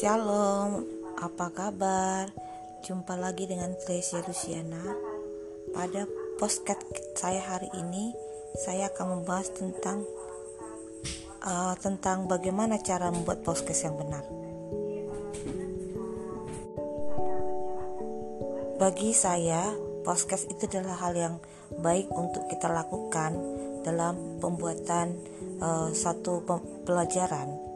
Shalom, apa kabar? Jumpa lagi dengan Tracy Luciana. Pada postcard saya hari ini, saya akan membahas tentang uh, tentang bagaimana cara membuat podcast yang benar. Bagi saya, podcast itu adalah hal yang baik untuk kita lakukan dalam pembuatan uh, satu pelajaran